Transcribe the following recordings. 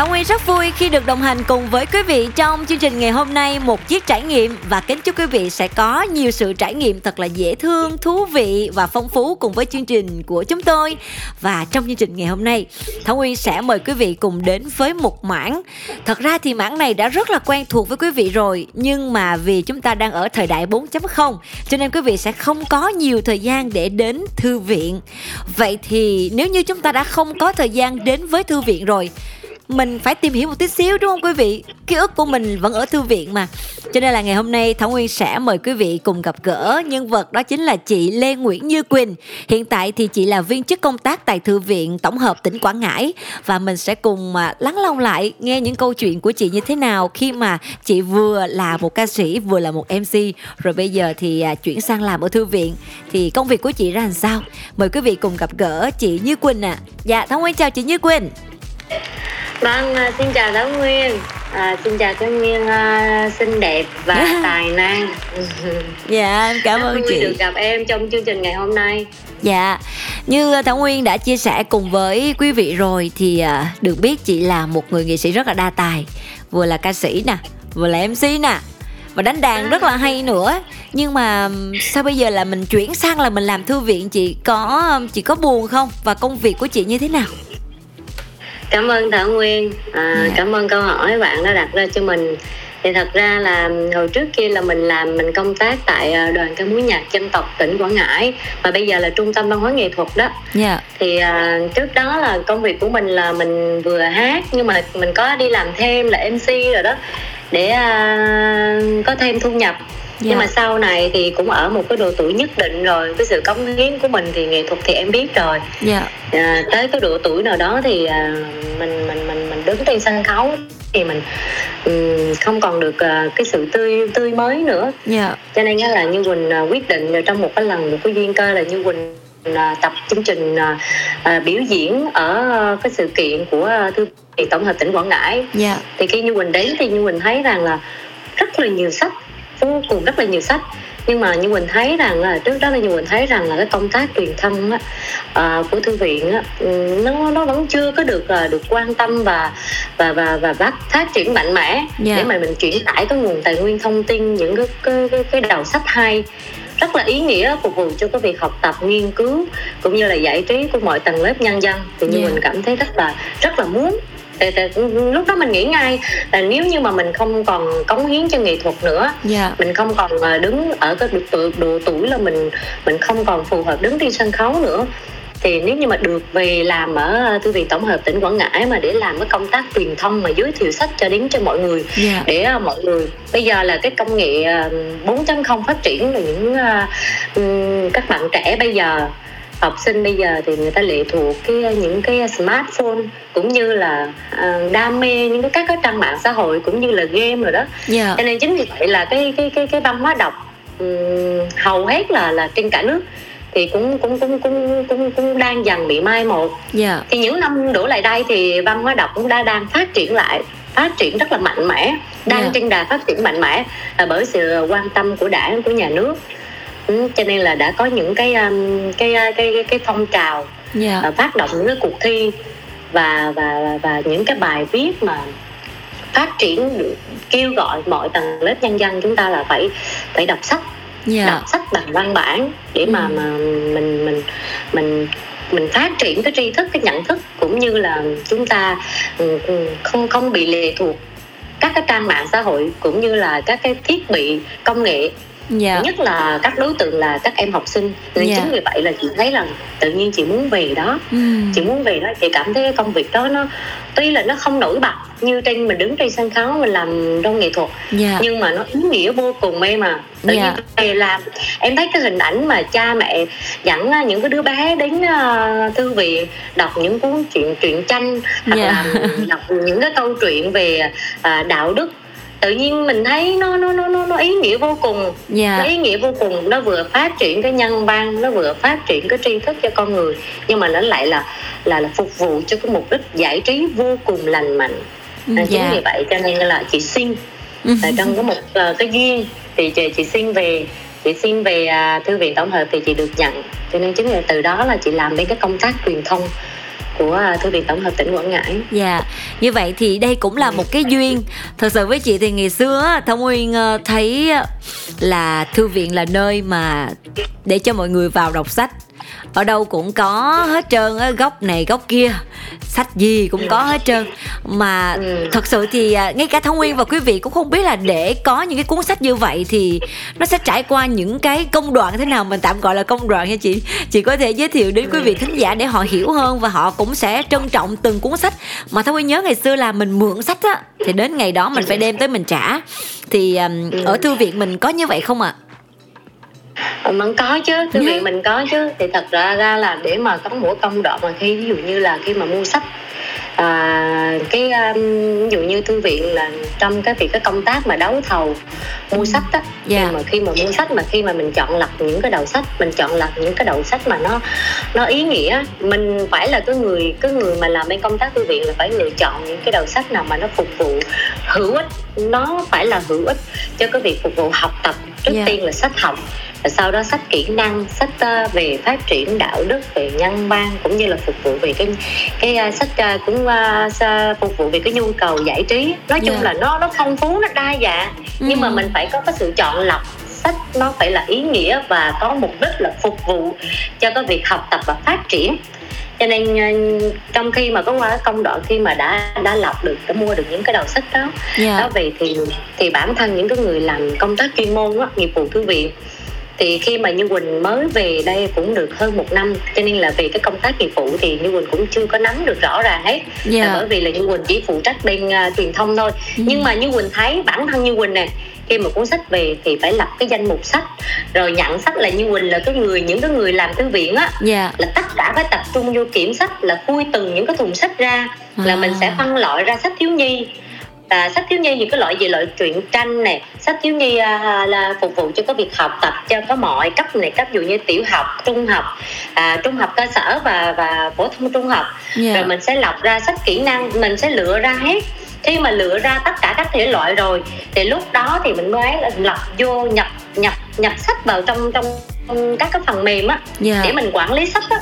Thảo Nguyên rất vui khi được đồng hành cùng với quý vị trong chương trình ngày hôm nay một chiếc trải nghiệm và kính chúc quý vị sẽ có nhiều sự trải nghiệm thật là dễ thương, thú vị và phong phú cùng với chương trình của chúng tôi. Và trong chương trình ngày hôm nay, Thảo Nguyên sẽ mời quý vị cùng đến với một mảng. Thật ra thì mảng này đã rất là quen thuộc với quý vị rồi, nhưng mà vì chúng ta đang ở thời đại 4.0 cho nên quý vị sẽ không có nhiều thời gian để đến thư viện. Vậy thì nếu như chúng ta đã không có thời gian đến với thư viện rồi mình phải tìm hiểu một tí xíu, đúng không quý vị? Ký ức của mình vẫn ở thư viện mà. Cho nên là ngày hôm nay, thảo nguyên sẽ mời quý vị cùng gặp gỡ nhân vật đó chính là chị lê nguyễn như quỳnh. Hiện tại thì chị là viên chức công tác tại thư viện tổng hợp tỉnh quảng ngãi. Và mình sẽ cùng à, lắng lòng lại, nghe những câu chuyện của chị như thế nào khi mà chị vừa là một ca sĩ, vừa là một mc rồi bây giờ thì à, chuyển sang làm ở thư viện. Thì công việc của chị ra làm sao? Mời quý vị cùng gặp gỡ chị như quỳnh ạ. À. dạ thảo nguyên chào chị như quỳnh. Vâng, à, xin chào Thảo Nguyên. À, Xin chào Thảo Nguyên uh, xinh đẹp và tài năng. Dạ, em cảm ơn chị. được gặp em trong chương trình ngày hôm nay. Dạ, như Thảo Nguyên đã chia sẻ cùng với quý vị rồi Thì uh, được biết chị là một người nghệ sĩ rất là đa tài. Vừa là ca sĩ nè, vừa là MC nè. Và đánh đàn rất là hay nữa. Nhưng mà sao bây giờ là mình chuyển sang là mình làm thư viện chị có chị có buồn không? Và công việc của chị như thế nào cảm ơn thảo nguyên à, dạ. cảm ơn câu hỏi bạn đã đặt ra cho mình thì thật ra là hồi trước kia là mình làm mình công tác tại à, đoàn ca múa nhạc dân tộc tỉnh quảng ngãi và bây giờ là trung tâm văn hóa nghệ thuật đó yeah. Dạ. thì à, trước đó là công việc của mình là mình vừa hát nhưng mà mình có đi làm thêm là mc rồi đó để à, có thêm thu nhập nhưng mà dạ. sau này thì cũng ở một cái độ tuổi nhất định rồi cái sự cống hiến của mình thì nghệ thuật thì em biết rồi yeah. Dạ. à, tới cái độ tuổi nào đó thì à, mình mình mình mình đứng trên sân khấu thì mình um, không còn được uh, cái sự tươi tươi mới nữa yeah. Dạ. cho nên là như quỳnh uh, quyết định trong một cái lần một cái duyên cơ là như quỳnh uh, tập chương trình uh, biểu diễn ở uh, cái sự kiện của uh, thư viện tổng hợp tỉnh quảng ngãi yeah. thì khi như quỳnh đến thì như quỳnh thấy rằng là rất là nhiều sách vô cùng rất là nhiều sách nhưng mà như mình thấy rằng là trước đó là như mình thấy rằng là cái công tác truyền thông á, uh, của thư viện á, ừ, nó nó vẫn chưa có được uh, được quan tâm và và và và phát phát triển mạnh mẽ yeah. Dạ. để mà mình chuyển tải cái nguồn tài nguyên thông tin những cái cái cái, cái đầu sách hay rất là ý nghĩa phục vụ cho cái việc học tập nghiên cứu cũng như là giải trí của mọi tầng lớp nhân dân thì như yeah. Dạ. mình cảm thấy rất là rất là muốn thì, thì, lúc đó mình nghĩ ngay là nếu như mà mình không còn cống hiến cho nghệ thuật nữa yeah. Dạ. mình không còn ờ, đứng ở cái độ, độ tuổi là mình mình không còn phù hợp đứng trên sân khấu nữa thì nếu như mà được về làm ở thư viện tổng hợp tỉnh quảng ngãi mà để làm cái công tác truyền thông mà giới thiệu sách cho đến cho mọi người yeah. Dạ. để uh, mọi người bây giờ là cái công nghệ uh, 4.0 phát triển là những uh, các bạn trẻ bây giờ học sinh bây giờ thì người ta lệ thuộc cái những cái smartphone cũng như là uh, đam mê những cái các cái trang mạng xã hội cũng như là game rồi đó yeah. Dạ. cho nên chính vì vậy là cái cái cái cái văn hóa đọc um, hầu hết là là trên cả nước thì cũng cũng cũng cũng cũng cũng đang dần bị mai một yeah. Dạ. thì những năm đổ lại đây thì văn hóa đọc cũng đã đang phát triển lại phát triển rất là mạnh mẽ đang yeah. Dạ. trên đà phát triển mạnh mẽ là bởi sự quan tâm của đảng của nhà nước Cho nên là đã có những cái um, cái cái cái, cái phong trào yeah. Dạ. uh, phát động những cái cuộc thi và và và những cái bài viết mà phát triển được kêu gọi mọi tầng lớp nhân dân chúng ta là phải phải đọc sách yeah. Dạ. đọc sách bằng văn bản để mà ừ. mà mình mình mình mình phát triển cái tri thức cái nhận thức cũng như là chúng ta ừ, ừ, không không bị lệ thuộc các cái trang mạng xã hội cũng như là các cái thiết bị công nghệ dạ. nhất là các đối tượng là các em học sinh nên dạ. chính vì vậy là chị thấy rằng tự nhiên chị muốn về đó ừ. chị muốn về đó chị cảm thấy cái công việc đó nó tuy là nó không nổi bật như trên mình đứng trên sân khấu mình làm trong nghệ thuật yeah. Dạ. nhưng mà nó ý nghĩa vô cùng em mà tự yeah. nhiên về làm em thấy cái hình ảnh mà cha mẹ dẫn những cái đứa bé đến uh, thư viện đọc những cuốn chuyện truyện tranh hoặc yeah. là đọc những cái câu chuyện về uh, đạo đức tự nhiên mình thấy nó nó nó nó, nó ý nghĩa vô cùng. Dạ. Nó ý nghĩa vô cùng. Nó vừa phát triển cái nhân văn nó vừa phát triển cái tri thức cho con người. Nhưng mà nó lại là là là phục vụ cho cái mục đích giải trí vô cùng lành mạnh. À, chính dạ. vì vậy cho nên là chị xin Ừ. là trong có một ờ, cái duyên thì chị, chị xin về chị xin về à, thư viện tổng hợp thì chị được nhận. Cho nên chính là từ đó là chị làm đến cái công tác truyền thông của à, thư viện tổng hợp tỉnh quảng ngãi. Dạ, như vậy thì đây cũng là một cái duyên. Thật sự với chị thì ngày xưa Thông Nguyên ờ, thấy ờ, là thư viện là nơi mà để cho mọi người vào đọc sách ở đâu cũng có hết trơn á góc này góc kia. Sách gì cũng có hết trơn. Mà Ừ. thật sự thì à, ngay cả thông nguyên và quý vị cũng không biết là để có những cái cuốn sách như vậy thì nó sẽ trải qua những cái công đoạn thế nào mình tạm gọi là công đoạn nha chị. Chị có thể giới thiệu đến quý vị thính giả để họ hiểu hơn và họ cũng sẽ trân trọng từng cuốn sách. Mà thông nguyên nhớ ngày xưa là mình mượn sách á thì đến ngày đó mình phải đem tới mình trả. Thì um, ở thư viện mình có như vậy không ạ? Ờ, mình có chứ thư Dạ. viện mình có chứ thì thật ra ra là để mà có mỗi công đoạn mà khi ví dụ như là khi mà mua sách à, cái um, ví dụ như thư viện là trong cái việc cái công tác mà đấu thầu mua sách á Dạ. khi mà khi mà mua sách mà khi mà mình chọn lọc những cái đầu sách mình chọn lọc những cái đầu sách mà nó nó ý nghĩa mình phải là cái người cái người mà làm bên công tác thư viện là phải lựa chọn những cái đầu sách nào mà nó phục vụ hữu ích nó phải là hữu ích cho cái việc phục vụ học tập trước Dạ. tiên là sách học sau đó sách kỹ năng sách ờ, về phát triển đạo đức về nhân văn cũng như là phục vụ về cái cái ờ, sách ờ, cũng phục vụ về cái nhu cầu giải trí. Nói chung Dạ. là nó nó phong phú nó đa dạng. Nhưng mà Ừ. mình phải có cái sự chọn lọc. Sách nó phải là ý nghĩa và có mục đích là phục vụ cho cái việc học tập và phát triển. Cho nên trong khi mà có qua công đoạn khi mà đã đã lọc được đã mua được những cái đầu sách đó. Dạ. Đó về thì thì bản thân những cái người làm công tác chuyên môn á, nghiệp vụ thư viện thì khi mà Như Quỳnh mới về đây cũng được hơn một năm cho nên là về cái công tác nghiệp vụ thì Như Quỳnh cũng chưa có nắm được rõ ràng hết. Dạ. Là bởi vì là Như Quỳnh chỉ phụ trách bên uh, truyền thông thôi. Ừ. nhưng mà Như Quỳnh thấy bản thân Như Quỳnh nè khi mà cuốn sách về thì phải lập cái danh mục sách rồi nhận sách là Như Quỳnh là cái người những cái người làm thư viện á. Dạ. Là tất cả phải tập trung vô kiểm sách là khui từng những cái thùng sách ra là À. mình sẽ phân loại ra sách thiếu nhi à, sách thiếu nhi những cái loại gì loại truyện tranh này sách thiếu nhi à, là phục vụ cho cái việc học tập cho có mọi cấp này cấp dụ như tiểu học trung học à, trung học cơ sở và và phổ thông trung học. Dạ. Rồi mình sẽ lọc ra sách kỹ năng mình sẽ lựa ra hết. Khi mà lựa ra tất cả các thể loại rồi thì lúc đó thì mình mới lọc vô nhập nhập nhập sách vào trong trong các cái phần mềm á. Dạ. Để mình quản lý sách á.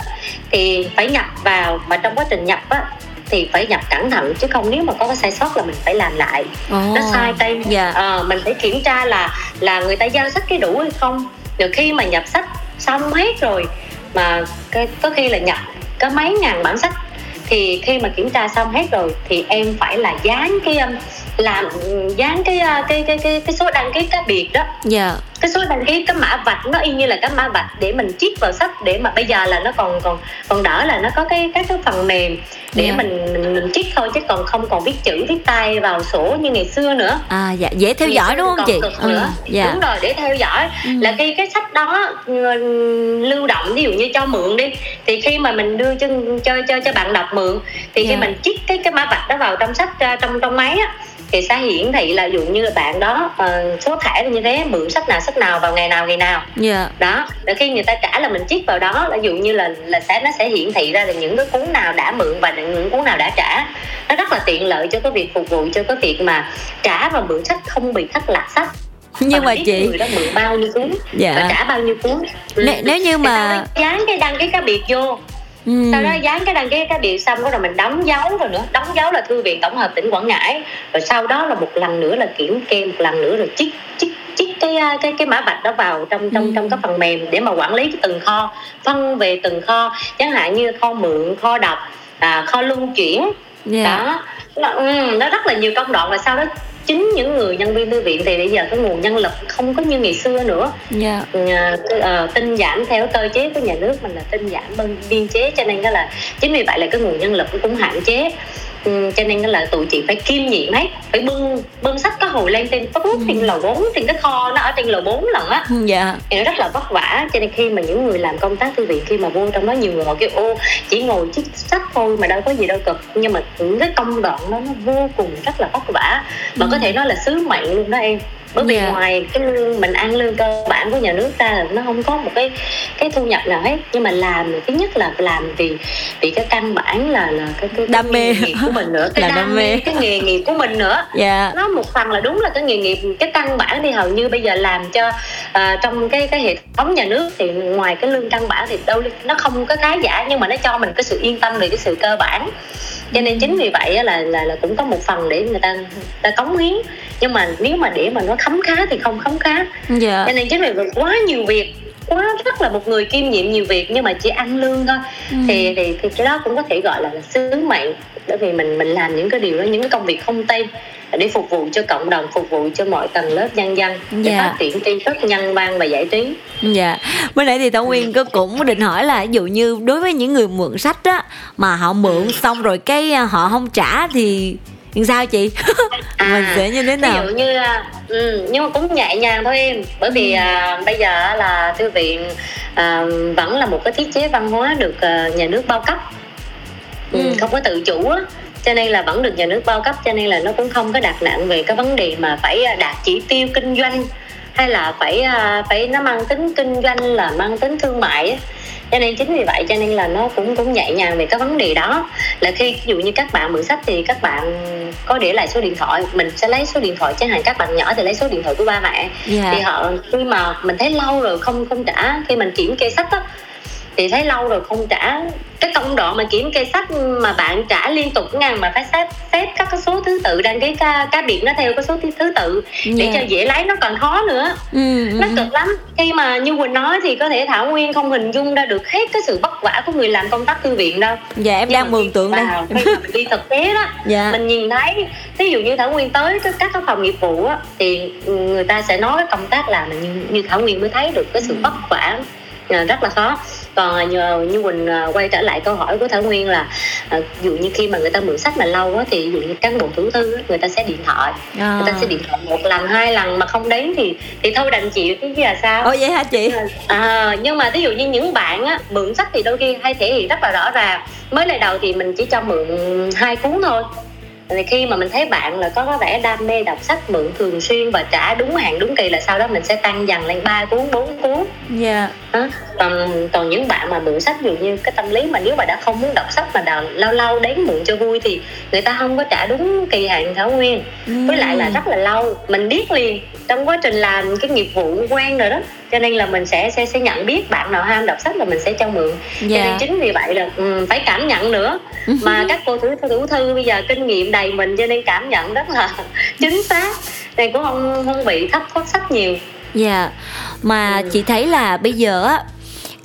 Thì phải nhập vào mà trong quá trình nhập á thì phải nhập cẩn thận chứ không nếu mà có cái sai sót là mình phải làm lại. Ồ. nó sai tên dạ. Ờ, mình phải kiểm tra là là người ta giao sách cái đủ hay không. Rồi khi mà nhập sách xong hết rồi mà cái, có khi là nhập có mấy ngàn bản sách thì khi mà kiểm tra xong hết rồi thì em phải là dán cái um, làm dán cái uh, cái cái cái cái số đăng ký cá biệt đó. Dạ cái số đăng ký cái mã vạch nó y như là cái mã vạch để mình chip vào sách để mà bây giờ là nó còn còn còn đỡ là nó có cái các cái phần mềm để Dạ. mình, mình mình chip thôi chứ còn không còn viết chữ viết tay vào sổ như ngày xưa nữa à dạ dễ theo dõi đúng không chị ừ, nữa. dạ đúng rồi để theo dõi Ừ. là khi cái sách đó ừ, lưu động ví dụ như cho mượn đi thì khi mà mình đưa cho cho cho, cho bạn đọc mượn thì Dạ. khi mình chip cái cái mã vạch đó vào trong sách trong trong máy á thì sẽ hiển thị là dụ như là bạn đó ờ, số thẻ như thế mượn sách nào sách nào vào ngày nào ngày nào. Dạ. Đó rồi khi người ta trả là mình chip vào đó là dụ như là là sẽ nó sẽ hiển thị ra là những cái cuốn nào đã mượn và những cuốn nào đã trả. Nó rất là tiện lợi cho cái việc phục vụ cho cái việc mà trả và mượn sách không bị thất lạc sách. Nhưng Và mà chị người đó mượn bao nhiêu cuốn Dạ. và trả bao nhiêu cuốn. Nếu- nếu như mà- dán cái đăng ký cá biệt vô ừ, sau đó dán cái đăng ký cá biệt xong rồi mình đóng dấu rồi nữa. Đóng dấu là thư viện tổng hợp tỉnh quảng ngãi. Rồi sau đó là một lần nữa là kiểm kê một lần nữa rồi chích chích chích cái à, cái cái mã vạch đó vào trong trong Ừ. trong cái phần mềm để mà quản lý cái từng kho phân về từng kho. Chẳng hạn như kho mượn kho đọc à, kho luân chuyển. Dạ. Đó. Nó, ừ, nó rất là nhiều công đoạn và sau đó chính những người nhân viên thư viện thì bây giờ cái nguồn nhân lực không có như ngày xưa nữa. Ờ, cái, ờ, tinh giảm theo cơ chế của nhà nước mình là tinh giảm biên chế cho nên đó là chính vì vậy là cái nguồn nhân lực cũng hạn chế Ừ, cho nên là tụi chị phải kiêm nhiệm hết phải bưng bưng sách có hồi lên trên tốt Ừ. trên lầu 4 trên cái kho nó ở trên lầu 4 lần á. Dạ. Thì nó rất là vất vả cho nên khi mà những người làm công tác thư viện khi mà vô trong đó nhiều người họ kêu ô chỉ ngồi chiếc sách thôi mà đâu có gì đâu cực. Nhưng mà những cái công đoạn đó nó vô cùng rất là vất vả. Mà có thể nói là sứ mệnh luôn đó em bởi vì Dạ. ngoài cái lương mình ăn lương cơ bản của nhà nước ra là nó không có một cái cái thu nhập nào hết nhưng mà làm thứ nhất là làm vì vì cái căn bản là là cái, cái, cái Đam mê. nghề nghiệp của mình nữa cái Là đam đam mê. cái nghề nghiệp của mình nữa dạ nó một phần là đúng là cái nghề nghiệp cái căn bản thì hầu như bây giờ làm cho à, trong cái cái hệ thống nhà nước thì ngoài cái lương căn bản thì đâu nó không có khá giả nhưng mà nó cho mình cái sự yên tâm về cái sự cơ bản cho nên chính vì vậy là là là cũng có một phần để người ta người ta cống hiến. Nhưng mà nếu mà để mà nó khấm khá thì không khấm khá. Dạ. Cho nên chính vì vậy quá nhiều việc quá rất là một người kiêm nhiệm nhiều việc nhưng mà chỉ ăn lương thôi Ừ. thì, thì thì cái đó cũng có thể gọi là, là sứ mệnh bởi vì mình mình làm những cái điều đó những cái công việc không tên để phục vụ cho cộng đồng phục vụ cho mọi tầng lớp nhân dân để Dạ. phát triển tri thức nhân văn và giải trí Dạ, mới nãy thì Thảo Nguyên có cũng định hỏi là ví dụ như đối với những người mượn sách á mà họ mượn xong rồi cái à, họ không trả thì sao chị? Mình sẽ như thế nào? À, ví dụ như à, ừ, nhưng mà cũng nhẹ nhàng thôi em bởi vì Ừ. à, bây giờ là thư viện à, vẫn là một cái thiết chế văn hóa được à, nhà nước bao cấp ừ, Ừ. không có tự chủ á cho nên là vẫn được nhà nước bao cấp cho nên là nó cũng không có đặt nặng về cái vấn đề mà phải à, đạt chỉ tiêu kinh doanh hay là phải à, phải nó mang tính kinh doanh là mang tính thương mại cho nên chính vì vậy cho nên là nó cũng cũng nhẹ nhàng về cái vấn đề đó. Là khi ví dụ như các bạn mượn sách thì các bạn có để lại số điện thoại mình sẽ lấy số điện thoại chẳng hạn các bạn nhỏ thì lấy số điện thoại của ba mẹ. Thì Dạ. họ khi mà mình thấy lâu rồi không không trả khi mình kiểm kê sách á thì thấy lâu rồi không trả cái công đoạn mà kiểm kê sách mà bạn trả liên tục ngàn mà phải xếp xếp các cái số thứ tự đăng ký cá, cá biệt nó theo cái số thứ thứ tự để Dạ. cho dễ lấy nó còn khó nữa Ừ, ừ, nó ừ. cực lắm khi mà như quỳnh nói thì có thể thảo nguyên không hình dung ra được hết cái sự vất vả của người làm công tác thư viện đâu Dạ em Nhưng đang mường tượng đây. khi mà đi thực tế đó Dạ. mình nhìn thấy ví dụ như thảo nguyên tới các cái phòng nghiệp vụ á thì người ta sẽ nói cái công tác làm như, như thảo nguyên mới thấy được cái sự vất vả à, rất là khó còn nhờ như quỳnh à, quay trở lại câu hỏi của thảo nguyên là à, ví dụ như khi mà người ta mượn sách mà lâu á thì ví dụ như cán bộ thủ thư á, người ta sẽ điện thoại À. người ta sẽ điện thoại một lần hai lần mà không đến thì thì thôi đành chịu chứ là sao Ồ vậy hả chị? à, nhưng mà ví dụ như những bạn á mượn sách thì đôi khi hay thể hiện rất là rõ ràng mới lần đầu thì mình chỉ cho mượn hai cuốn thôi thì khi mà mình thấy bạn là có có vẻ đam mê đọc sách mượn thường xuyên và trả đúng hạn đúng kỳ là sau đó mình sẽ tăng dần lên ba cuốn bốn cuốn Dạ. đó. còn còn những bạn mà mượn sách dụ như cái tâm lý mà nếu mà đã không muốn đọc sách mà đào, lâu lâu đến mượn cho vui thì người ta không có trả đúng kỳ hạn thảo nguyên với lại là rất là lâu mình biết liền trong quá trình làm cái nghiệp vụ quen rồi đó cho nên là mình sẽ sẽ sẽ nhận biết bạn nào ham đọc sách là mình sẽ cho mượn cho nên Dạ. chính vì vậy là ừ, phải cảm nhận nữa mà các cô thủ thủ thư bây giờ kinh nghiệm đầy mình cho nên cảm nhận rất là chính xác nên cũng không không bị thất thoát sách nhiều Dạ. Mà Ừ. chị thấy là bây giờ á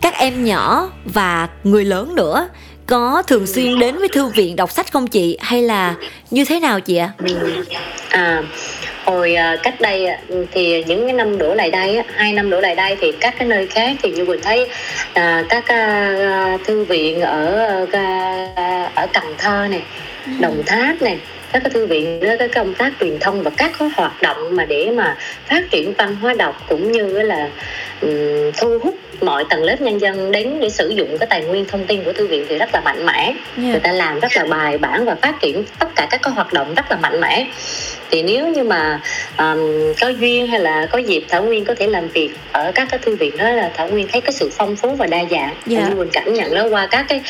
các em nhỏ và người lớn nữa có thường xuyên đến với thư viện đọc sách không chị hay là như thế nào chị ạ? à hồi à, cách đây à, thì những cái năm đổ lại đây hai năm đổ lại đây thì các cái nơi khác thì như quỳnh thấy à, các à, thư viện ở à, ở cần thơ này đồng tháp này các cái thư viện đó cái công tác truyền thông và các cái hoạt động mà để mà phát triển văn hóa đọc cũng như là ừm, thu hút mọi tầng lớp nhân dân đến để sử dụng cái tài nguyên thông tin của thư viện thì rất là mạnh mẽ. Dạ. người ta làm rất là bài bản và phát triển tất cả các cái hoạt động rất là mạnh mẽ thì nếu như mà um, có duyên hay là có dịp thảo nguyên có thể làm việc ở các cái thư viện đó là thảo nguyên thấy cái sự phong phú và đa dạng Dạ. như mình cảm nhận đó qua các cái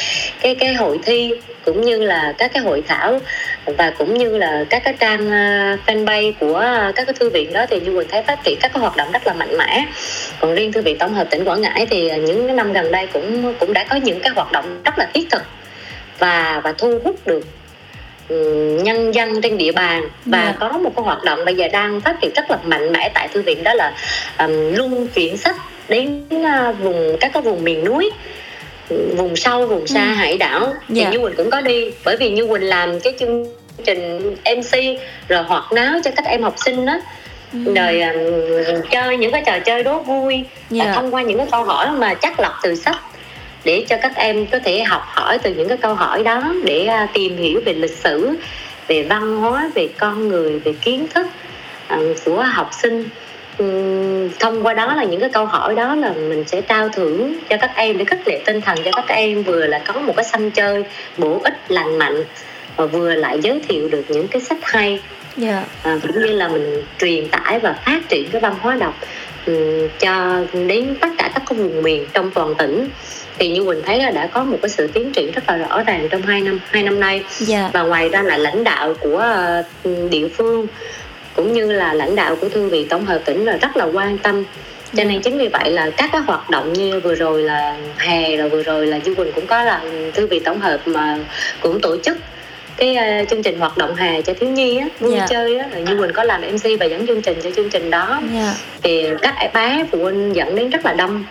cái cái hội thi cũng như là các cái hội thảo và cũng như là các cái trang uh, fanpage của các cái thư viện đó thì như mình thấy phát triển các cái hoạt động rất là mạnh mẽ còn riêng thư viện tổng hợp tỉnh quảng ngãi thì những cái năm gần đây cũng cũng đã có những cái hoạt động rất là thiết thực và và thu hút được nhân dân trên địa bàn và Dạ. có một cái hoạt động bây giờ đang phát triển rất là mạnh mẽ tại thư viện đó là um, luân chuyển sách đến à, vùng các cái vùng miền núi vùng sâu vùng xa Ừ. hải đảo Dạ. thì như quỳnh cũng có đi bởi vì như quỳnh làm cái chương trình mc rồi hoạt náo cho các em học sinh đó rồi um, chơi những cái trò chơi đố vui Dạ. và thông qua những cái câu hỏi mà chắc lọc từ sách để cho các em có thể học hỏi từ những cái câu hỏi đó để à, tìm hiểu về lịch sử về văn hóa về con người về kiến thức à, của học sinh thông qua đó là những cái câu hỏi đó là mình sẽ trao thưởng cho các em để khích lệ tinh thần cho các em vừa là có một cái sân chơi bổ ích lành mạnh và vừa lại giới thiệu được những cái sách hay yeah. Dạ. à, cũng như là mình truyền tải và phát triển cái văn hóa đọc um, cho đến tất cả các vùng miền trong toàn tỉnh thì như quỳnh thấy là đã có một cái sự tiến triển rất là rõ ràng trong hai năm hai năm nay yeah. Dạ. và ngoài ra là lãnh đạo của uh, địa phương cũng như là lãnh đạo của thư viện tổng hợp tỉnh là rất là quan tâm cho nên chính vì vậy là các cái hoạt động như vừa rồi là hè rồi vừa rồi là du quỳnh cũng có là thư viện tổng hợp mà cũng tổ chức cái uh, chương trình hoạt động hè cho thiếu nhi á vui yeah. Dạ. chơi á như quỳnh có làm mc và dẫn chương trình cho chương trình đó yeah. Dạ. thì các bé phụ huynh dẫn đến rất là đông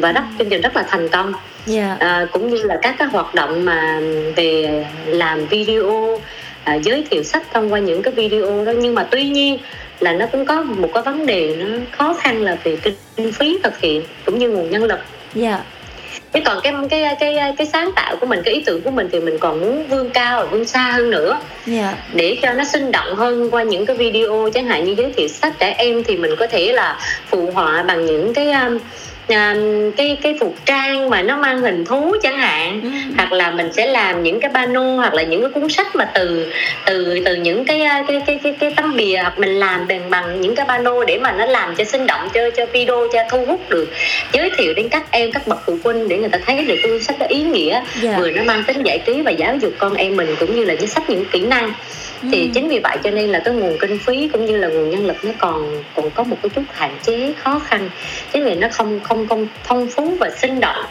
và rất chương trình rất là thành công yeah. Dạ. à, cũng như là các cái hoạt động mà về làm video à, giới thiệu sách thông qua những cái video đó nhưng mà tuy nhiên là nó cũng có một cái vấn đề nó khó khăn là về kinh phí thực hiện cũng như nguồn nhân lực yeah. chứ còn cái cái cái cái sáng tạo của mình cái ý tưởng của mình thì mình còn muốn vươn cao và vươn xa hơn nữa yeah. để cho nó sinh động hơn qua những cái video chẳng hạn như giới thiệu sách trẻ em thì mình có thể là phụ họa bằng những cái um, à, cái cái phục trang mà nó mang hình thú chẳng hạn ừ. hoặc là mình sẽ làm những cái pano hoặc là những cái cuốn sách mà từ từ từ những cái à, cái cái cái, cái tấm bìa hoặc mình làm bằng bằng những cái pano để mà nó làm cho sinh động cho cho video cho thu hút được giới thiệu đến các em các bậc phụ huynh để người ta thấy được cuốn sách có ý nghĩa yeah. Dạ. vừa nó mang tính giải trí và giáo dục con em mình cũng như là những sách những kỹ năng thì ừ. chính vì vậy cho nên là cái nguồn kinh phí cũng như là nguồn nhân lực nó còn còn có một cái chút hạn chế khó khăn chính vì nó không không không phong phú và sinh động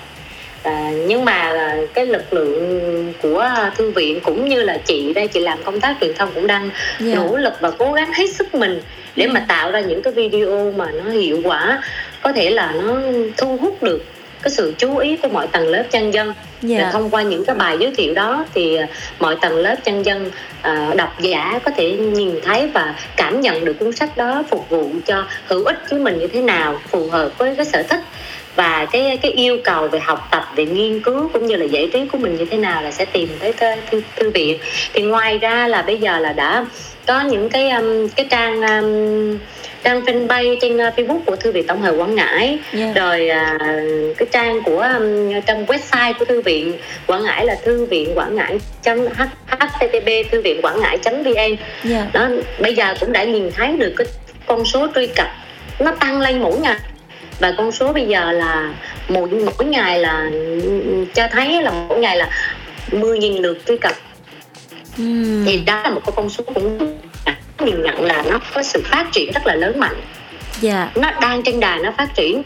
à, nhưng mà cái lực lượng của thư viện cũng như là chị đây chị làm công tác truyền thông cũng đang yeah. Dạ. nỗ lực và cố gắng hết sức mình để mà ừ. tạo ra những cái video mà nó hiệu quả có thể là nó thu hút được cái sự chú ý của mọi tầng lớp chân dân yeah. Dạ. và thông qua những cái bài giới thiệu đó thì à, mọi tầng lớp chân dân uh, độc giả có thể nhìn thấy và cảm nhận được cuốn sách đó phục vụ cho hữu ích với mình như thế nào phù hợp với cái sở thích và cái cái yêu cầu về học tập về nghiên cứu cũng như là giải trí của mình như thế nào là sẽ tìm tới cái thư, thư viện thì ngoài ra là bây giờ là đã có những cái um, cái trang um, trang fanpage trên uh, Facebook của thư viện tổng hợp Quảng Ngãi yeah. Dạ. rồi uh, cái trang của trang website của thư viện Quảng Ngãi là thư viện Quảng Ngãi http thư viện Quảng Ngãi vn yeah. Dạ. đó bây giờ cũng đã nhìn thấy được cái con số truy cập nó tăng lên mỗi ngày và con số bây giờ là mỗi mỗi ngày là cho thấy là mỗi ngày là 10.000 lượt truy cập uhm. thì đó là một cái con số cũng nhìn nhận là nó có sự phát triển rất là lớn mạnh yeah. Dạ. nó đang trên đà nó phát triển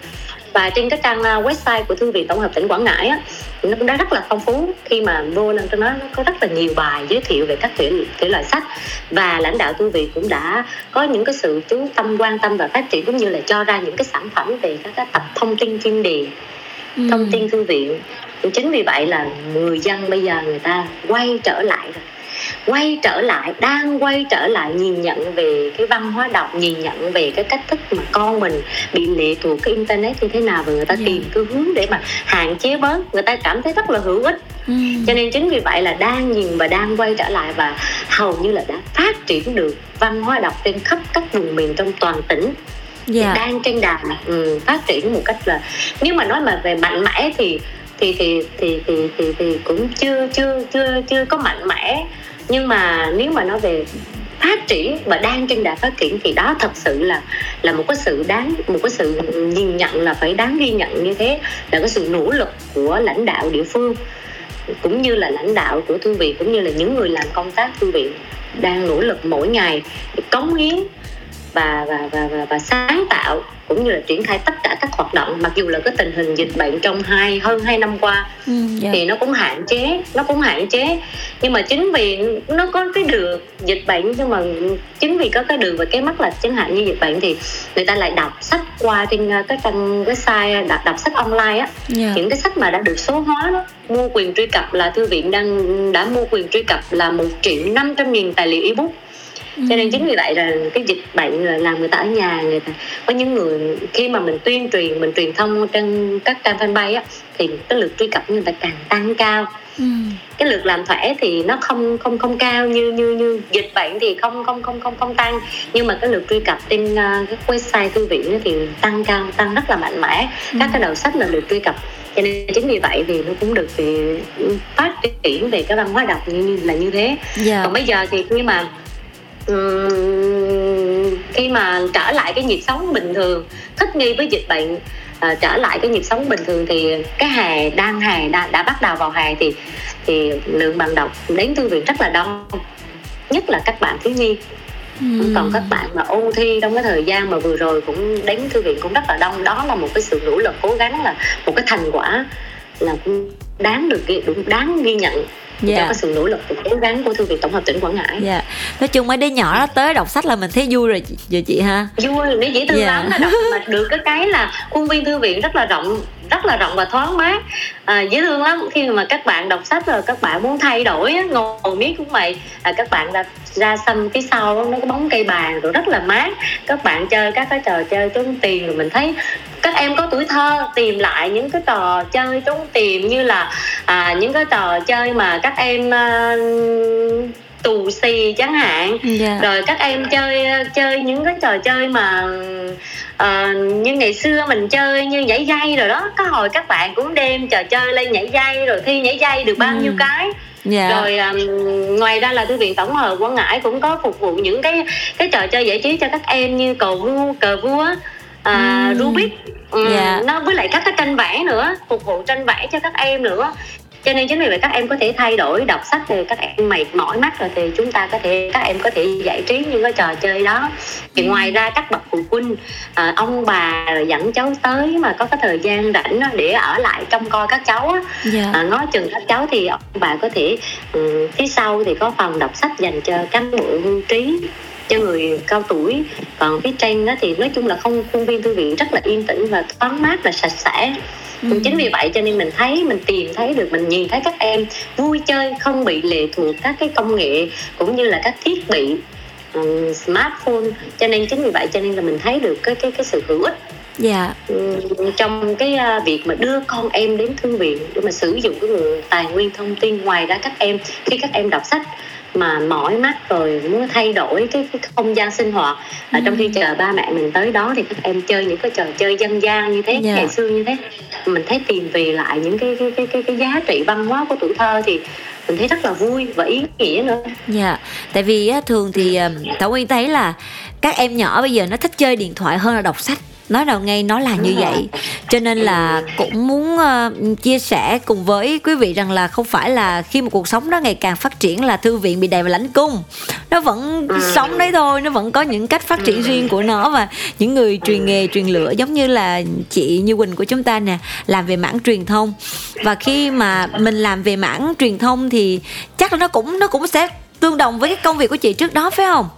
và trên cái trang à, website của thư viện tổng hợp tỉnh quảng ngãi á, nó cũng đã rất là phong phú khi mà vô lên trong đó nó có rất là nhiều bài giới thiệu về các thể, thể loại sách và lãnh đạo thư viện cũng đã có những cái sự chú tâm quan tâm và phát triển cũng như là cho ra những cái sản phẩm về các cái tập thông tin chuyên đề ừ. thông tin thư viện chính vì vậy là người dân bây giờ người ta quay trở lại rồi quay trở lại đang quay trở lại nhìn nhận về cái văn hóa đọc nhìn nhận về cái cách thức mà con mình bị lệ thuộc cái internet như thế nào và người ta yeah. Dạ. tìm cái hướng để mà hạn chế bớt người ta cảm thấy rất là hữu ích ừ. cho nên chính vì vậy là đang nhìn và đang quay trở lại và hầu như là đã phát triển được văn hóa đọc trên khắp các vùng miền trong toàn tỉnh yeah. Dạ. đang trên đà ừ, phát triển một cách là nếu mà nói mà về mạnh mẽ thì thì thì thì thì thì, thì cũng chưa chưa chưa chưa có mạnh mẽ nhưng mà nếu mà nói về phát triển và đang trên đà phát triển thì đó thật sự là là một cái sự đáng một cái sự nhìn nhận là phải đáng ghi nhận như thế. Là cái sự nỗ lực của lãnh đạo địa phương cũng như là lãnh đạo của thư viện cũng như là những người làm công tác thư viện đang nỗ lực mỗi ngày để cống hiến và và và và, và sáng tạo cũng như là triển khai tất cả các hoạt động mặc dù là cái tình hình dịch bệnh trong hai hơn hai năm qua ừ, yeah. Dạ. thì nó cũng hạn chế nó cũng hạn chế nhưng mà chính vì nó có cái đường dịch bệnh nhưng mà chính vì có cái đường và cái mắt là chẳng hạn như dịch bệnh thì người ta lại đọc sách qua trên ờ, các trang website đọc, đọc sách online á yeah. Dạ. những cái sách mà đã được số hóa đó mua quyền truy cập là thư viện đang đã mua quyền truy cập là một triệu năm trăm nghìn tài liệu ebook cho nên chính vì vậy là cái dịch bệnh là làm người ta ở nhà người ta có những người khi mà mình tuyên truyền mình truyền thông trên các trang fanpage á thì cái lượt truy cập người ta càng tăng cao. Ừ. cái lượt làm thẻ thì nó không không không cao như như như dịch bệnh thì không không không không không tăng. Nhưng mà cái lượt truy cập trên uh, các website thư viện thì tăng cao tăng rất là mạnh mẽ. Các cái đầu sách là lượt truy cập. Cho nên chính vì vậy thì nó cũng được thì phát triển về cái văn hóa đọc như, như là như thế. Dạ. Còn bây giờ thì khi mà khi mà trở lại cái nhịp sống bình thường thích nghi với dịch bệnh à, trở lại cái nhịp sống bình thường thì cái hè đang hè đã, đã bắt đầu vào hè thì thì lượng bạn đọc đến thư viện rất là đông nhất là các bạn thiếu nhi. Ừ. còn các bạn mà ôn thi trong cái thời gian mà vừa rồi cũng đến thư viện cũng rất là đông. Đó là một cái sự nỗ lực cố gắng là một cái thành quả là cũng đáng được đáng ghi nhận cho dạ. cái sự nỗ lực và cố gắng của thư viện tổng hợp tỉnh quảng ngãi. Dạ. Nói chung mấy đứa nhỏ nó tới đọc sách là mình thấy vui rồi chị, rồi chị ha. Vui nó dễ thương Dạ. lắm đọc. Mà được cái cái là khuôn viên thư viện rất là rộng rất là rộng và thoáng mát. À, dễ thương lắm. Khi mà các bạn đọc sách rồi các bạn muốn thay đổi á, ngồi miết cũng vậy. À, các bạn ra ra sân phía sau nó có bóng cây bàn rồi rất là mát. Các bạn chơi các cái trò chơi trốn tìm rồi mình thấy các em có tuổi thơ tìm lại những cái trò chơi trốn tìm như là à, những cái trò chơi mà các em à, tù xì chẳng hạn. Dạ. Rồi các em chơi chơi những cái trò chơi mà ờ, như ngày xưa mình chơi như nhảy dây rồi đó. Có hồi các bạn cũng đem trò chơi lên nhảy dây rồi thi nhảy dây được bao Ừ. nhiêu cái. Dạ. Rồi um, ngoài ra là thư viện tổng hợp quảng ngãi cũng có phục vụ những cái cái trò chơi giải trí cho các em như cầu vua cờ vua à, Ừ. rubik. Ừ, Dạ. nó với lại các cái tranh vẽ nữa phục vụ tranh vẽ cho các em nữa cho nên chính vì vậy các em có thể thay đổi đọc sách thì các em mệt mỏi mắt rồi thì chúng ta có thể các em có thể giải trí những cái trò chơi đó. Thì ngoài ra các bậc phụ huynh à, ông bà rồi dẫn cháu tới mà có cái thời gian rảnh để ở lại trông coi các cháu á, dạ. À, ngó chừng các cháu thì ông bà có thể ừ, phía sau thì có phòng đọc sách dành cho cán bộ hưu trí cho người cao tuổi. Còn phía trên đó thì nói chung là không khuôn viên thư viện rất là yên tĩnh và thoáng mát và sạch sẽ. Ừ. chính vì vậy cho nên mình thấy mình tìm thấy được mình nhìn thấy các em vui chơi không bị lệ thuộc các cái công nghệ cũng như là các thiết bị ừm, smartphone. Cho nên chính vì vậy cho nên là mình thấy được cái cái cái sự hữu ích. Dạ. Ừm, trong cái à, việc mà đưa con em đến thư viện để mà sử dụng cái nguồn tài nguyên thông tin ngoài ra các em khi các em đọc sách mà mỏi mắt rồi muốn thay đổi cái, cái không gian sinh hoạt. À, trong khi chờ ba mẹ mình tới đó thì các em chơi những cái trò chơi dân gian như thế Dạ. ngày xưa như thế. Mình thấy tìm về lại những cái cái cái cái, cái giá trị văn hóa của tuổi thơ thì mình thấy rất là vui và ý nghĩa nữa. Dạ, tại vì thường thì um, Thảo Nguyên thấy là các em nhỏ bây giờ nó thích chơi điện thoại hơn là đọc sách nói nào ngay nó là như vậy. Cho nên là cũng muốn uh, chia sẻ cùng với quý vị rằng là không phải là khi mà cuộc sống nó ngày càng phát triển là thư viện bị đầy vào lãnh cung. Nó vẫn Ừ. sống đấy thôi nó vẫn có những cách phát triển riêng của nó và những người truyền nghề truyền lửa giống như là chị Như Quỳnh của chúng ta nè làm về mảng truyền thông. Và khi mà mình làm về mảng truyền thông thì chắc là nó cũng nó cũng sẽ tương đồng với cái công việc của chị trước đó phải không?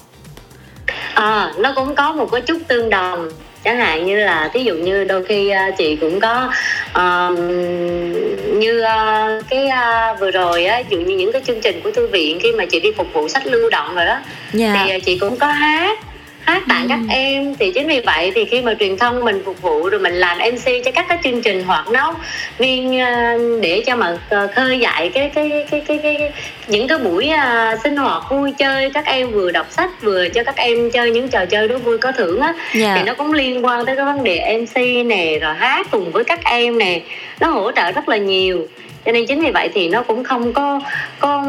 À, nó cũng có một cái chút tương đồng chẳng hạn như là ví dụ như đôi khi à, chị cũng có um, như à, cái à, vừa rồi á ví dụ như những cái chương trình của thư viện khi mà chị đi phục vụ sách lưu động rồi đó dạ. thì à, chị cũng có hát hát tặng các em. Thì chính vì vậy thì khi mà truyền thông mình phục vụ rồi mình làm mc cho các cái chương trình hoạt náo viên à, để cho mà à, khơi dậy cái cái cái cái, cái, những cái buổi à, sinh hoạt vui chơi các em vừa đọc sách vừa cho các em chơi những trò chơi đố vui có thưởng á. Dạ. Thì nó cũng liên quan tới cái vấn đề mc nè rồi hát cùng với các em nè. Nó hỗ trợ rất là nhiều. Cho nên chính vì vậy thì nó cũng không có có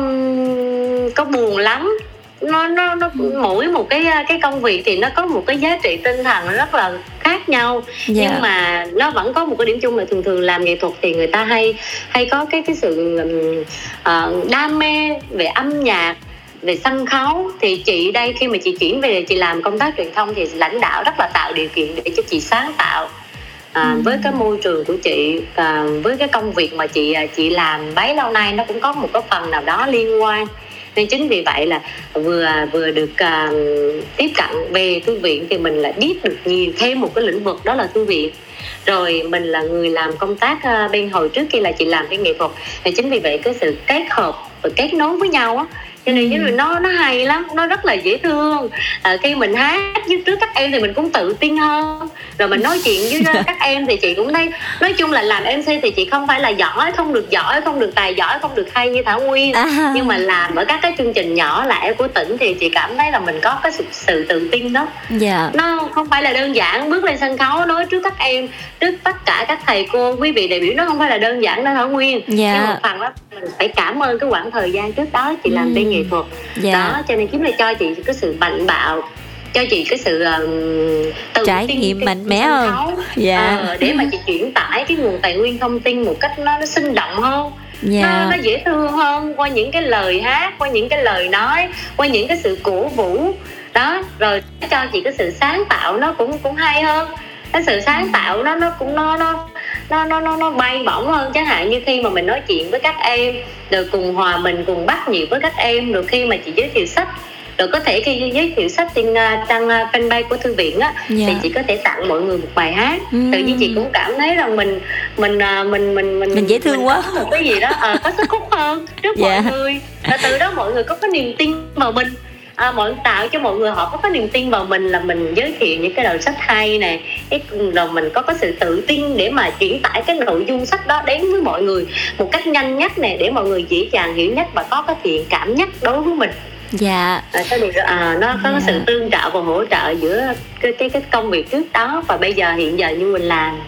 có buồn lắm nó nó nó mỗi một cái cái công việc thì nó có một cái giá trị tinh thần rất là khác nhau. Dạ. Nhưng mà nó vẫn có một cái điểm chung là thường thường làm nghệ thuật thì người ta hay hay có cái cái sự ờ, đam mê về âm nhạc về sân khấu. Thì chị đây khi mà chị chuyển về chị làm công tác truyền thông thì lãnh đạo rất là tạo điều kiện để cho chị sáng tạo à, với cái môi trường của chị à, với cái công việc mà chị à, chị làm bấy lâu nay nó cũng có một cái phần nào đó liên quan nên chính vì vậy là vừa vừa được uh, tiếp cận về thư viện thì mình lại biết được nhiều thêm một cái lĩnh vực đó là thư viện. Rồi mình là người làm công tác uh, bên hồi trước kia là chị làm bên nghệ thuật. Thì chính vì vậy cái sự kết hợp và kết nối với nhau á cho nên ừ. nó nó hay lắm nó rất là dễ thương à, khi mình hát với trước các em thì mình cũng tự tin hơn rồi mình nói chuyện với các em thì chị cũng thấy nói chung là làm mc thì chị không phải là giỏi không được giỏi không được tài giỏi không được hay như thảo nguyên à. nhưng mà làm ở các cái chương trình nhỏ lẻ của tỉnh thì chị cảm thấy là mình có cái sự, sự tự tin đó yeah. Dạ. nó không phải là đơn giản bước lên sân khấu nói trước các em trước tất cả các thầy cô quý vị đại biểu nó không phải là đơn giản đâu thảo nguyên yeah. Dạ. nhưng một phần đó mình phải cảm ơn cái quãng thời gian trước đó chị làm bên nghệ thuật yeah. Dạ. đó cho nên chính là cho chị cái sự mạnh bạo cho chị cái sự um, tự trải tin, nghiệm mạnh mẽ hơn dạ. uh, để mà chị chuyển tải cái nguồn tài nguyên thông tin một cách nó, nó sinh động hơn yeah. nó, nó dễ thương hơn qua những cái lời hát qua những cái lời nói qua những cái sự cổ vũ đó rồi cho chị cái sự sáng tạo nó cũng cũng hay hơn cái sự sáng tạo nó nó cũng nó nó nó nó nó, nó bay bổng hơn chẳng hạn như khi mà mình nói chuyện với các em rồi cùng hòa mình cùng bắt nhịp với các em rồi khi mà chị giới thiệu sách rồi có thể khi giới thiệu sách trên uh, trang uh, fanpage của thư viện á yeah. thì dạ. chị có thể tặng mọi người một bài hát mm. tự nhiên chị cũng cảm thấy rằng mình mình uh, mình mình mình mình dễ thương mình quá một cái gì đó uh, có sức hút hơn trước yeah. mọi dạ. người và từ đó mọi người có cái niềm tin vào mình à, mọi tạo cho mọi người họ có cái niềm tin vào mình là mình giới thiệu những cái đầu sách hay này cái rồi mình có cái sự tự tin để mà chuyển tải cái nội dung sách đó đến với mọi người một cách nhanh nhất này để mọi người dễ dàng hiểu nhất và có cái thiện cảm nhất đối với mình. Dạ. À, cái điều à, nó có dạ. sự tương trợ và hỗ trợ giữa cái cái cái công việc trước đó và bây giờ hiện giờ như mình làm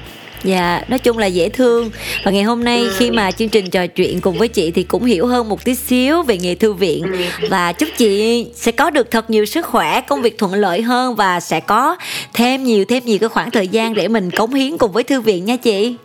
Dạ, nói chung là dễ thương. Và ngày hôm nay khi mà chương trình trò chuyện cùng với chị Thì cũng hiểu hơn một tí xíu về nghề thư viện. Và chúc chị sẽ có được thật nhiều sức khỏe Công việc thuận lợi hơn Và sẽ có thêm nhiều thêm nhiều cái khoảng thời gian Để mình cống hiến cùng với thư viện nha chị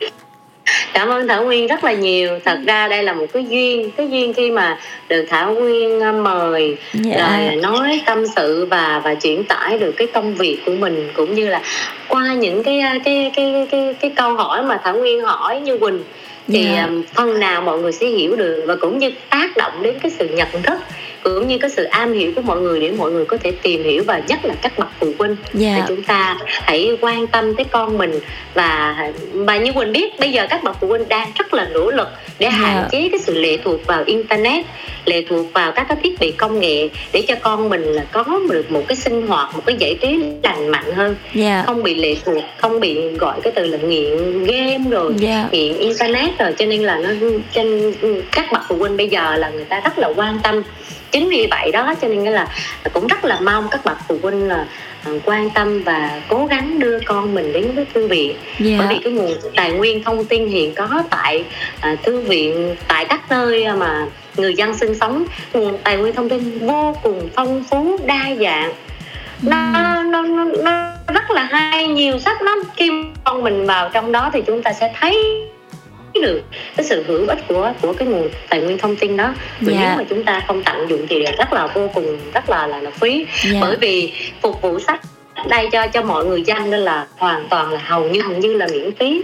cảm ơn thảo nguyên rất là nhiều thật ra đây là một cái duyên cái duyên khi mà được thảo nguyên ờ, mời yeah. Dạ. rồi nói tâm sự và và chuyển tải được cái công việc của mình cũng như là qua những cái ờ, cái cái cái cái, cái câu hỏi mà thảo nguyên hỏi như quỳnh thì yeah. Dạ. phần nào mọi người sẽ hiểu được và cũng như tác động đến cái sự nhận thức cũng như cái sự am hiểu của mọi người để mọi người có thể tìm hiểu và nhất là các bậc phụ huynh yeah. Dạ. thì chúng ta hãy quan tâm tới con mình và và như quỳnh biết bây giờ các bậc phụ huynh đang rất là nỗ lực để yeah. Dạ. hạn chế cái sự lệ thuộc vào internet lệ thuộc vào các cái thiết bị công nghệ để cho con mình là có được một cái sinh hoạt một cái giải trí lành mạnh hơn yeah. Dạ. không bị lệ thuộc không bị gọi cái từ là nghiện game rồi yeah. nghiện internet rồi cho nên là nó trên các bậc phụ huynh bây giờ là người ta rất là quan tâm chính vì vậy đó cho nên là cũng rất là mong các bậc phụ huynh là à, quan tâm và cố gắng đưa con mình đến với thư viện yeah. Dạ. bởi vì cái nguồn tài nguyên thông tin hiện có tại uh, thư viện tại các nơi mà người dân sinh sống nguồn tài nguyên thông tin vô cùng phong phú đa dạng nó, nó, nó, nó rất là hay nhiều sách lắm khi con mình vào trong đó thì chúng ta sẽ thấy được cái sự hữu ích của của cái nguồn tài nguyên thông tin đó và yeah. nếu dạ. mà chúng ta không tận dụng thì rất là vô cùng rất là là, là phí yeah. Dạ. bởi vì phục vụ sách đây cho cho mọi người dân nên là hoàn toàn là hầu như hầu như là miễn phí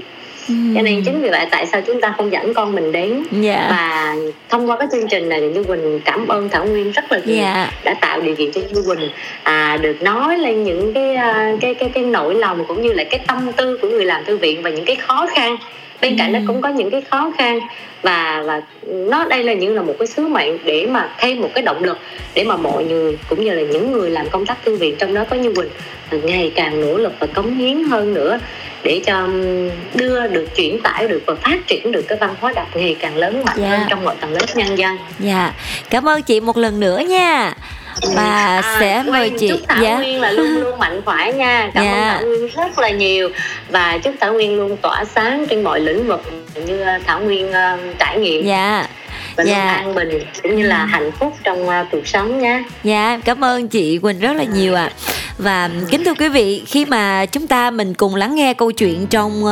cho nên chính vì vậy tại sao chúng ta không dẫn con mình đến yeah. Dạ. và thông qua cái chương trình này thì như quỳnh cảm ơn thảo nguyên rất là nhiều yeah. đã tạo điều kiện cho như quỳnh à, được nói lên những cái cái cái cái nỗi lòng cũng như là cái tâm tư của người làm thư viện và những cái khó khăn bên cạnh nó cũng có những cái khó khăn và và nó đây là những là một cái sứ mệnh để mà thêm một cái động lực để mà mọi người cũng như là những người làm công tác thư viện trong đó có như quỳnh ngày càng nỗ lực và cống hiến hơn nữa để cho đưa được chuyển tải được và phát triển được cái văn hóa đọc ngày càng lớn mạnh yeah. Dạ. hơn trong mọi tầng lớp nhân dân. Dạ, yeah. cảm ơn chị một lần nữa nha và à, sẽ mời chị chúc Thảo dạ. Nguyên là luôn luôn mạnh khỏe nha cảm dạ. ơn Thảo Nguyên rất là nhiều và chúc Thảo Nguyên luôn tỏa sáng trên mọi lĩnh vực như à, Thảo Nguyên uh, trải nghiệm dạ và dạ. an bình cũng như là hạnh phúc trong uh, cuộc sống nha dạ cảm ơn chị Quỳnh rất là nhiều ạ à. và kính thưa quý vị khi mà chúng ta mình cùng lắng nghe câu chuyện trong uh,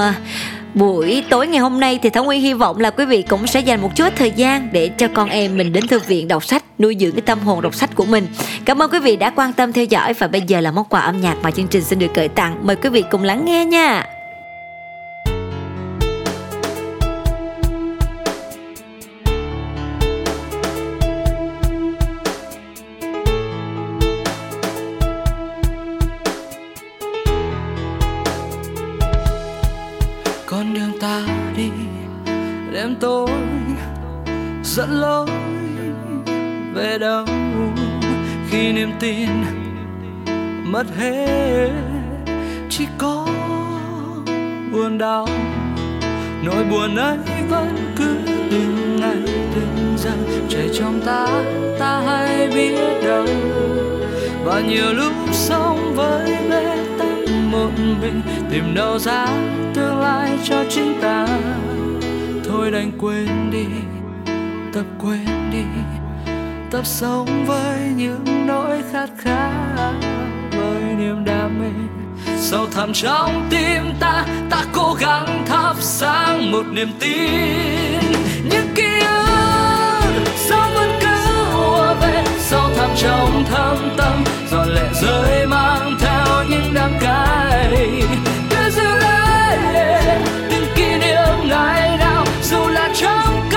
Buổi tối ngày hôm nay thì Thảo Nguyên hy vọng là quý vị cũng sẽ dành một chút thời gian để cho con em mình đến thư viện đọc sách, nuôi dưỡng cái tâm hồn đọc sách của mình. Cảm ơn quý vị đã quan tâm theo dõi và bây giờ là món quà âm nhạc mà chương trình xin được gửi tặng. Mời quý vị cùng lắng nghe nha. Mất hết. Chỉ có buồn đau, nỗi buồn ấy vẫn cứ từng ngày từng giờ chảy trong ta ta hay biết đâu. Và nhiều lúc sống với bê tắc một mình tìm đâu ra tương lai cho chính ta. Thôi đành quên đi, tập quên đi. Tập sống với những nỗi khát khao niềm đam mê. Sâu thẳm trong tim ta ta cố gắng thắp sáng một niềm tin. Những ký ức sao vẫn cứ ùa về, sâu thẳm trong thâm tâm, giọt lệ rơi mang theo những đắng cay. Cứ giữ lấy những kỷ niệm ngày nào, dù là trong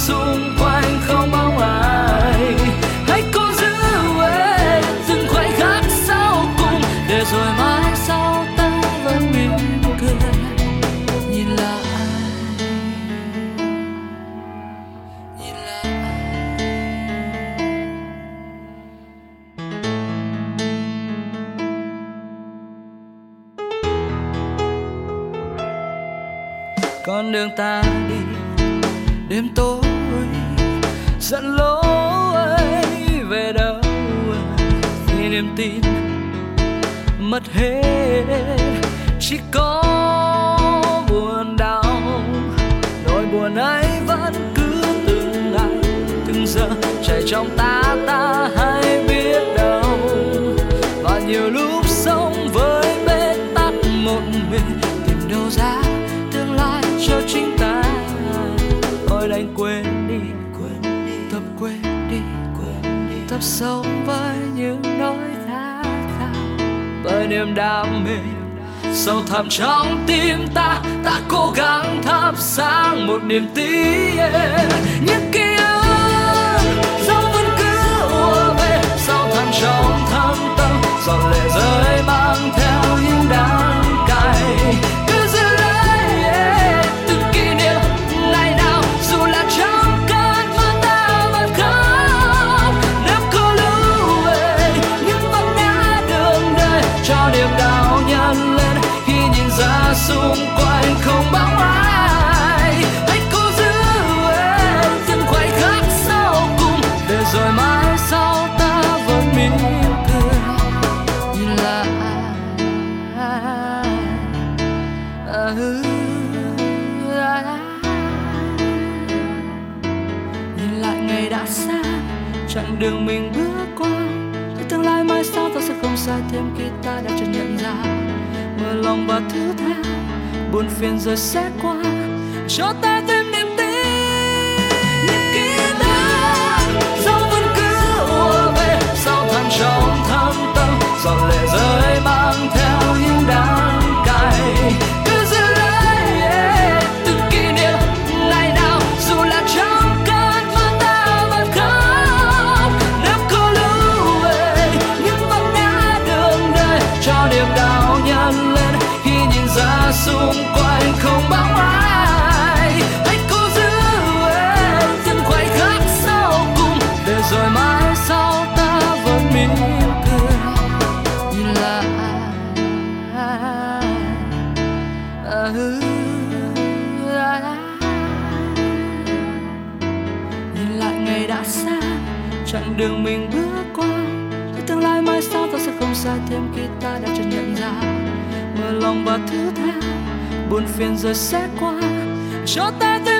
xung quanh không bóng ai. Hãy cố giữ ấy từng khoảnh khắc sau cùng, để rồi mãi sau ta vẫn mỉm cười. Nhìn lại nhìn lại. Con đường ta đi, đêm tối dẫn lối về đâu khi niềm tin mất hết. Chỉ có buồn đau, nỗi buồn ấy vẫn cứ từng ngày, từng giờ chảy trong ta ta hay biết đâu. Và nhiều lúc sống với bế tắc một mình, tìm đâu ra nhịp sống với những nỗi khát khao. Bởi niềm đam mê sâu thẳm trong tim ta ta cố gắng thắp sáng một niềm tin. Những ký buồn phiền rồi sẽ lòng và thứ tha buồn phiền rồi sẽ qua. Cho ta thêm